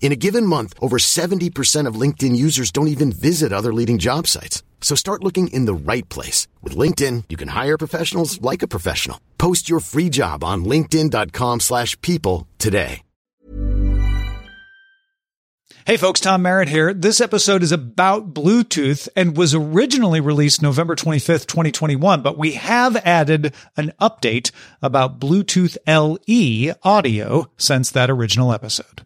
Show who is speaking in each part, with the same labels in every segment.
Speaker 1: In a given month, over 70% of LinkedIn users don't even visit other leading job sites. So start looking in the right place. With LinkedIn, you can hire professionals like a professional. Post your free job on linkedin.com slash people today.
Speaker 2: Hey folks, Tom Merritt here. This episode is about Bluetooth and was originally released November 25th, 2021, but we have added an update about Bluetooth LE audio since that original episode.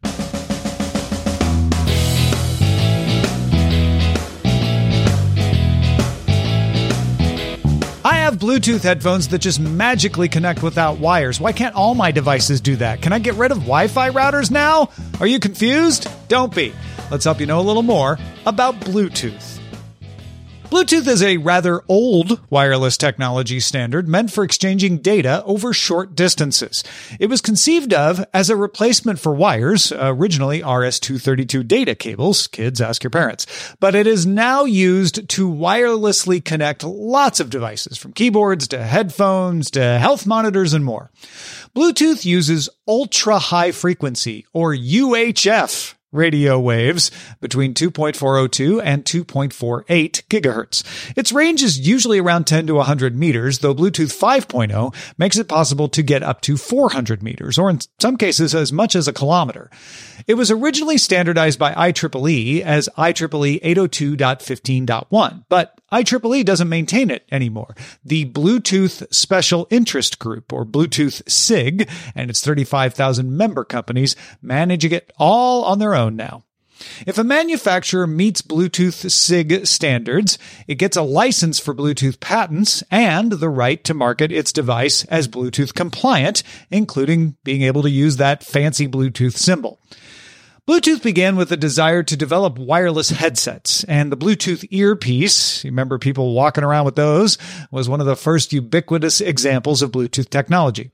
Speaker 2: Bluetooth headphones that just magically connect without wires. Why can't all my devices do that? Can I get rid of Wi Fi routers now? Are you confused? Don't be. Let's help you know a little more about Bluetooth. Bluetooth is a rather old wireless technology standard meant for exchanging data over short distances. It was conceived of as a replacement for wires, originally RS-232 data cables. Kids, ask your parents. But it is now used to wirelessly connect lots of devices, from keyboards to headphones to health monitors and more. Bluetooth uses ultra high frequency, or UHF, radio waves between 2.402 and 2.48 gigahertz. Its range is usually around 10 to 100 meters, though Bluetooth 5.0 makes it possible to get up to 400 meters, or in some cases as much as a kilometer. It was originally standardized by IEEE as IEEE 802.15.1, but IEEE doesn't maintain it anymore. The Bluetooth Special Interest Group, or Bluetooth SIG, and its 35,000 member companies managing it all on their own now. If a manufacturer meets Bluetooth SIG standards, it gets a license for Bluetooth patents and the right to market its device as Bluetooth compliant, including being able to use that fancy Bluetooth symbol. Bluetooth began with a desire to develop wireless headsets, and the Bluetooth earpiece, remember people walking around with those, was one of the first ubiquitous examples of Bluetooth technology.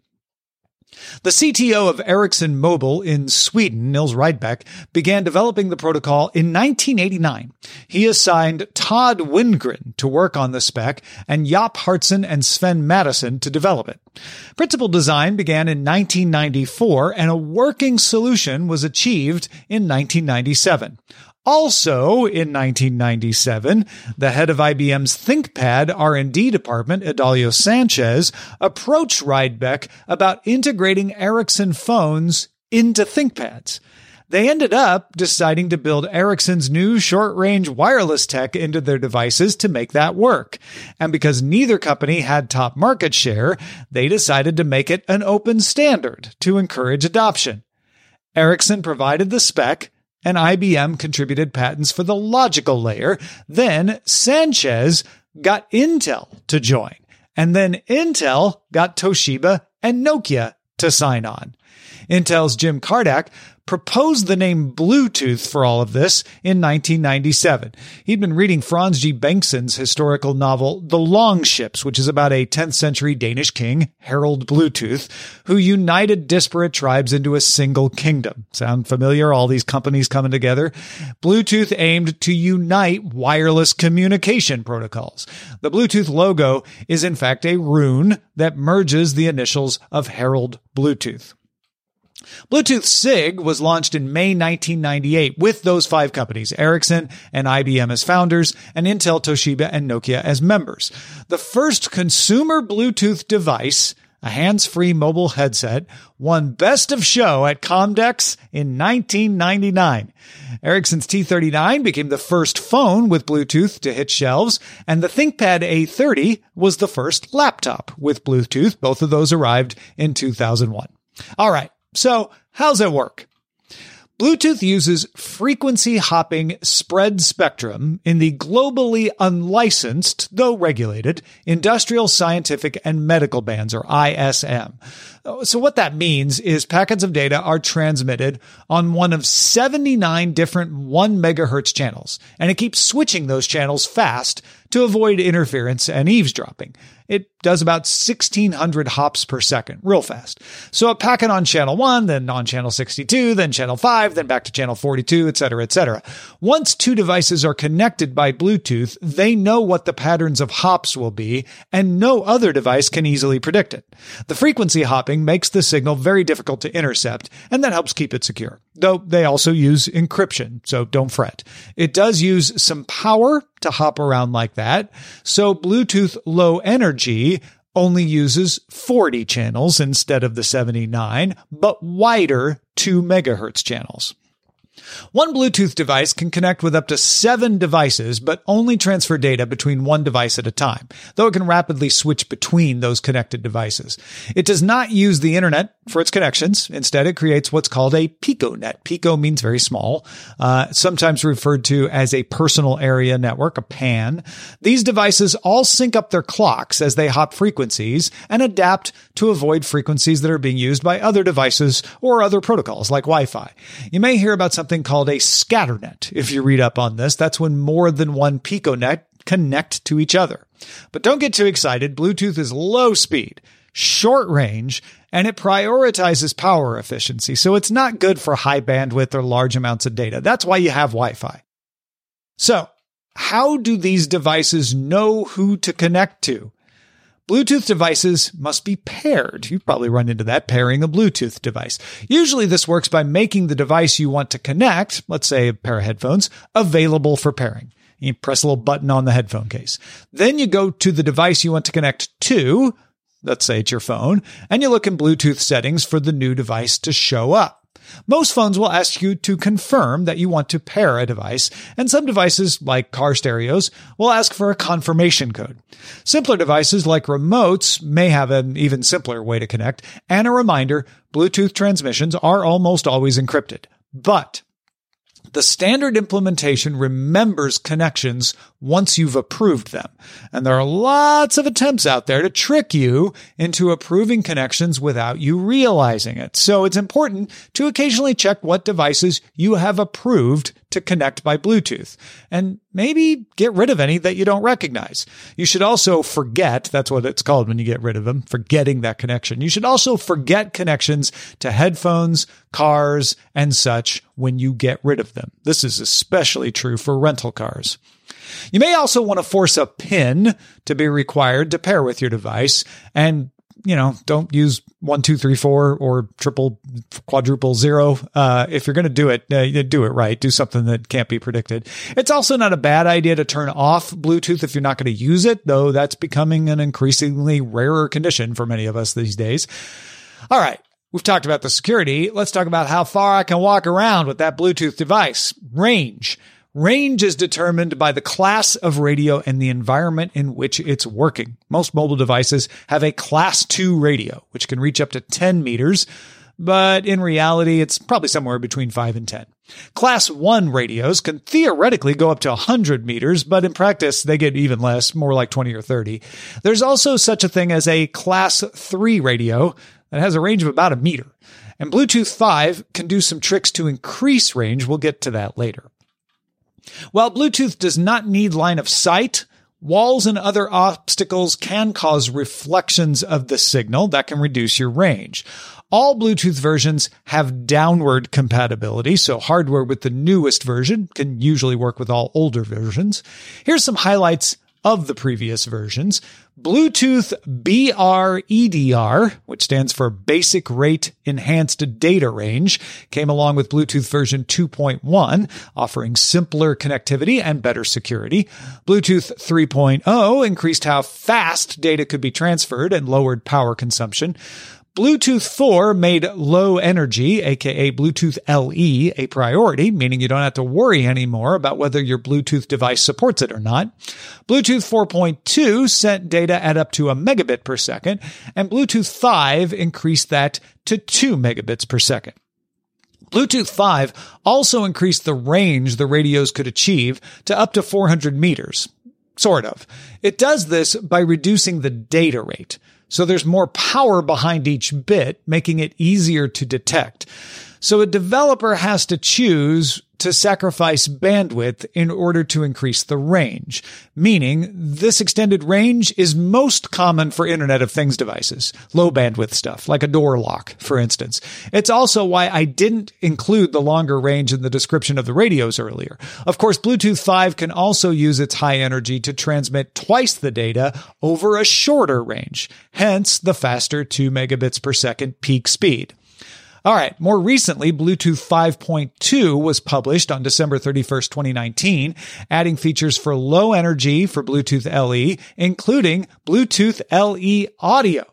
Speaker 2: The CTO of Ericsson Mobile in Sweden, Nils Rydbeck, began developing the protocol in 1989. He assigned Todd Wingren to work on the spec and Jaap Haartsen and Sven Mattisson to develop it. Principal design began in 1994 and a working solution was achieved in 1997. Also in 1997, the head of IBM's ThinkPad R&D department, Adalio Sanchez, approached Rydbeck about integrating Ericsson phones into ThinkPads. They ended up deciding to build Ericsson's new short-range wireless tech into their devices to make that work. And because neither company had top market share, they decided to make it an open standard to encourage adoption. Ericsson provided the spec, and IBM contributed patents for the logical layer. Then Sanchez got Intel to join. And then Intel got Toshiba and Nokia to sign on. Intel's Jim Kardach proposed the name Bluetooth for all of this in 1997. He'd been reading Frans G. Bengtsson's historical novel The Longships, which is about a 10th century Danish king, Harald Bluetooth, who united disparate tribes into a single kingdom. Sound familiar? All these companies coming together? Bluetooth aimed to unite wireless communication protocols. The Bluetooth logo is in fact a rune that merges the initials of Harald Bluetooth. Bluetooth SIG was launched in May 1998 with those five companies, Ericsson and IBM as founders, and Intel, Toshiba, and Nokia as members. The first consumer Bluetooth device, a hands-free mobile headset, won Best of Show at Comdex in 1999. Ericsson's T39 became the first phone with Bluetooth to hit shelves, and the ThinkPad A30 was the first laptop with Bluetooth. Both of those arrived in 2001. All right. So how's it work? Bluetooth uses frequency hopping spread spectrum in the globally unlicensed, though regulated, industrial, scientific, and medical bands, or ISM. So what that means is packets of data are transmitted on one of 79 different 1 megahertz channels, and it keeps switching those channels fast to avoid interference and eavesdropping. It does about 1600 hops per second, real fast. So a packet on channel 1, then on channel 62, then channel 5, then back to channel 42, etc., etc. Once two devices are connected by Bluetooth, they know what the patterns of hops will be, and no other device can easily predict it. The frequency hopping makes the signal very difficult to intercept, and that helps keep it secure. Though they also use encryption, so don't fret. It does use some power to hop around like that. So Bluetooth low energy only uses 40 channels instead of the 79, but wider 2 megahertz channels. One Bluetooth device can connect with up to seven devices, but only transfer data between one device at a time, though it can rapidly switch between those connected devices. It does not use the internet for its connections. Instead, it creates what's called a PicoNet. Pico means very small, uh, sometimes referred to as a personal area network, a PAN. These devices all sync up their clocks as they hop frequencies and adapt to avoid frequencies that are being used by other devices or other protocols like Wi-Fi. You may hear about something called a scatternet. If you read up on this, that's when more than one PicoNet connect to each other. But don't get too excited. Bluetooth is low speed, short range, and it prioritizes power efficiency. So it's not good for high bandwidth or large amounts of data. That's why you have Wi-Fi. So how do these devices know who to connect to? Bluetooth devices must be paired. You've probably run into that pairing a Bluetooth device. Usually this works by making the device you want to connect, let's say a pair of headphones, available for pairing. You press a little button on the headphone case. Then you go to the device you want to connect to, let's say it's your phone, and you look in Bluetooth settings for the new device to show up. Most phones will ask you to confirm that you want to pair a device, and some devices, like car stereos, will ask for a confirmation code. Simpler devices like remotes may have an even simpler way to connect, and a reminder, Bluetooth transmissions are almost always encrypted. But the standard implementation remembers connections once you've approved them. And there are lots of attempts out there to trick you into approving connections without you realizing it. So it's important to occasionally check what devices you have approved to connect by Bluetooth and maybe get rid of any that you don't recognize. You should also forget, that's what it's called when you get rid of them, forgetting that connection. You should also forget connections to headphones, cars, and such when you get rid of them. This is especially true for rental cars. You may also want to force a pin to be required to pair with your device and you know, don't use one, two, three, four or triple, quadruple zero. Uh, if you're going to do it, uh, do it right. Do something that can't be predicted. It's also not a bad idea to turn off Bluetooth if you're not going to use it, though that's becoming an increasingly rarer condition for many of us these days. All right. We've talked about the security. Let's talk about how far I can walk around with that Bluetooth device. Range. Range is determined by the class of radio and the environment in which it's working. Most mobile devices have a class 2 radio, which can reach up to 10 meters, but in reality, it's probably somewhere between 5 and 10. Class 1 radios can theoretically go up to 100 meters, but in practice, they get even less, more like 20 or 30. There's also such a thing as a Class 3 radio that has a range of about a meter. And Bluetooth 5 can do some tricks to increase range. We'll get to that later. While Bluetooth does not need line of sight, walls and other obstacles can cause reflections of the signal that can reduce your range. All Bluetooth versions have downward compatibility, so hardware with the newest version can usually work with all older versions. Here's some highlights of the previous versions. Bluetooth BR-EDR, which stands for Basic Rate Enhanced Data Range, came along with Bluetooth version 2.1, offering simpler connectivity and better security. Bluetooth 3.0 increased how fast data could be transferred and lowered power consumption. Bluetooth 4 made low energy, aka Bluetooth LE, a priority, meaning you don't have to worry anymore about whether your Bluetooth device supports it or not. Bluetooth 4.2 sent data at up to a megabit per second, and Bluetooth 5 increased that to 2 megabits per second. Bluetooth 5 also increased the range the radios could achieve to up to 400 meters. Sort of. It does this by reducing the data rate. So there's more power behind each bit, making it easier to detect. So a developer has to choose to sacrifice bandwidth in order to increase the range. Meaning, this extended range is most common for Internet of Things devices, low bandwidth stuff, like a door lock, for instance. It's also why I didn't include the longer range in the description of the radios earlier. Of course, Bluetooth 5 can also use its high energy to transmit twice the data over a shorter range, hence the faster 2 megabits per second peak speed. All right. More recently, Bluetooth 5.2 was published on December 31st, 2019, adding features for low energy for Bluetooth LE, including Bluetooth LE audio.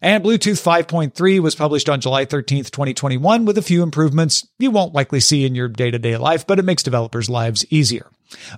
Speaker 2: And Bluetooth 5.3 was published on July 13th, 2021 with a few improvements you won't likely see in your day to day life, but it makes developers' lives easier.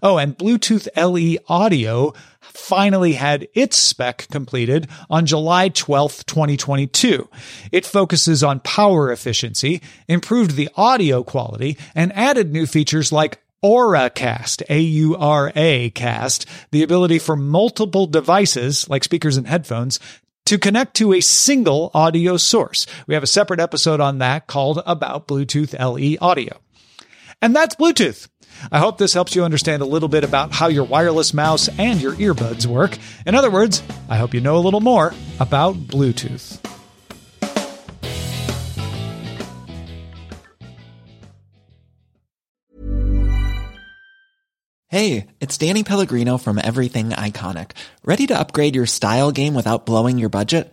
Speaker 2: Oh, and Bluetooth LE audio finally had its spec completed on July 12th, 2022. It focuses on power efficiency, improved the audio quality, and added new features like AuraCast, A-U-R-A cast, the ability for multiple devices, like speakers and headphones, to connect to a single audio source. We have a separate episode on that called About Bluetooth LE Audio. And that's Bluetooth. I hope this helps you understand a little bit about how your wireless mouse and your earbuds work. In other words, I hope you know a little more about Bluetooth.
Speaker 3: Hey, it's Danny Pellegrino from Everything Iconic. Ready to upgrade your style game without blowing your budget?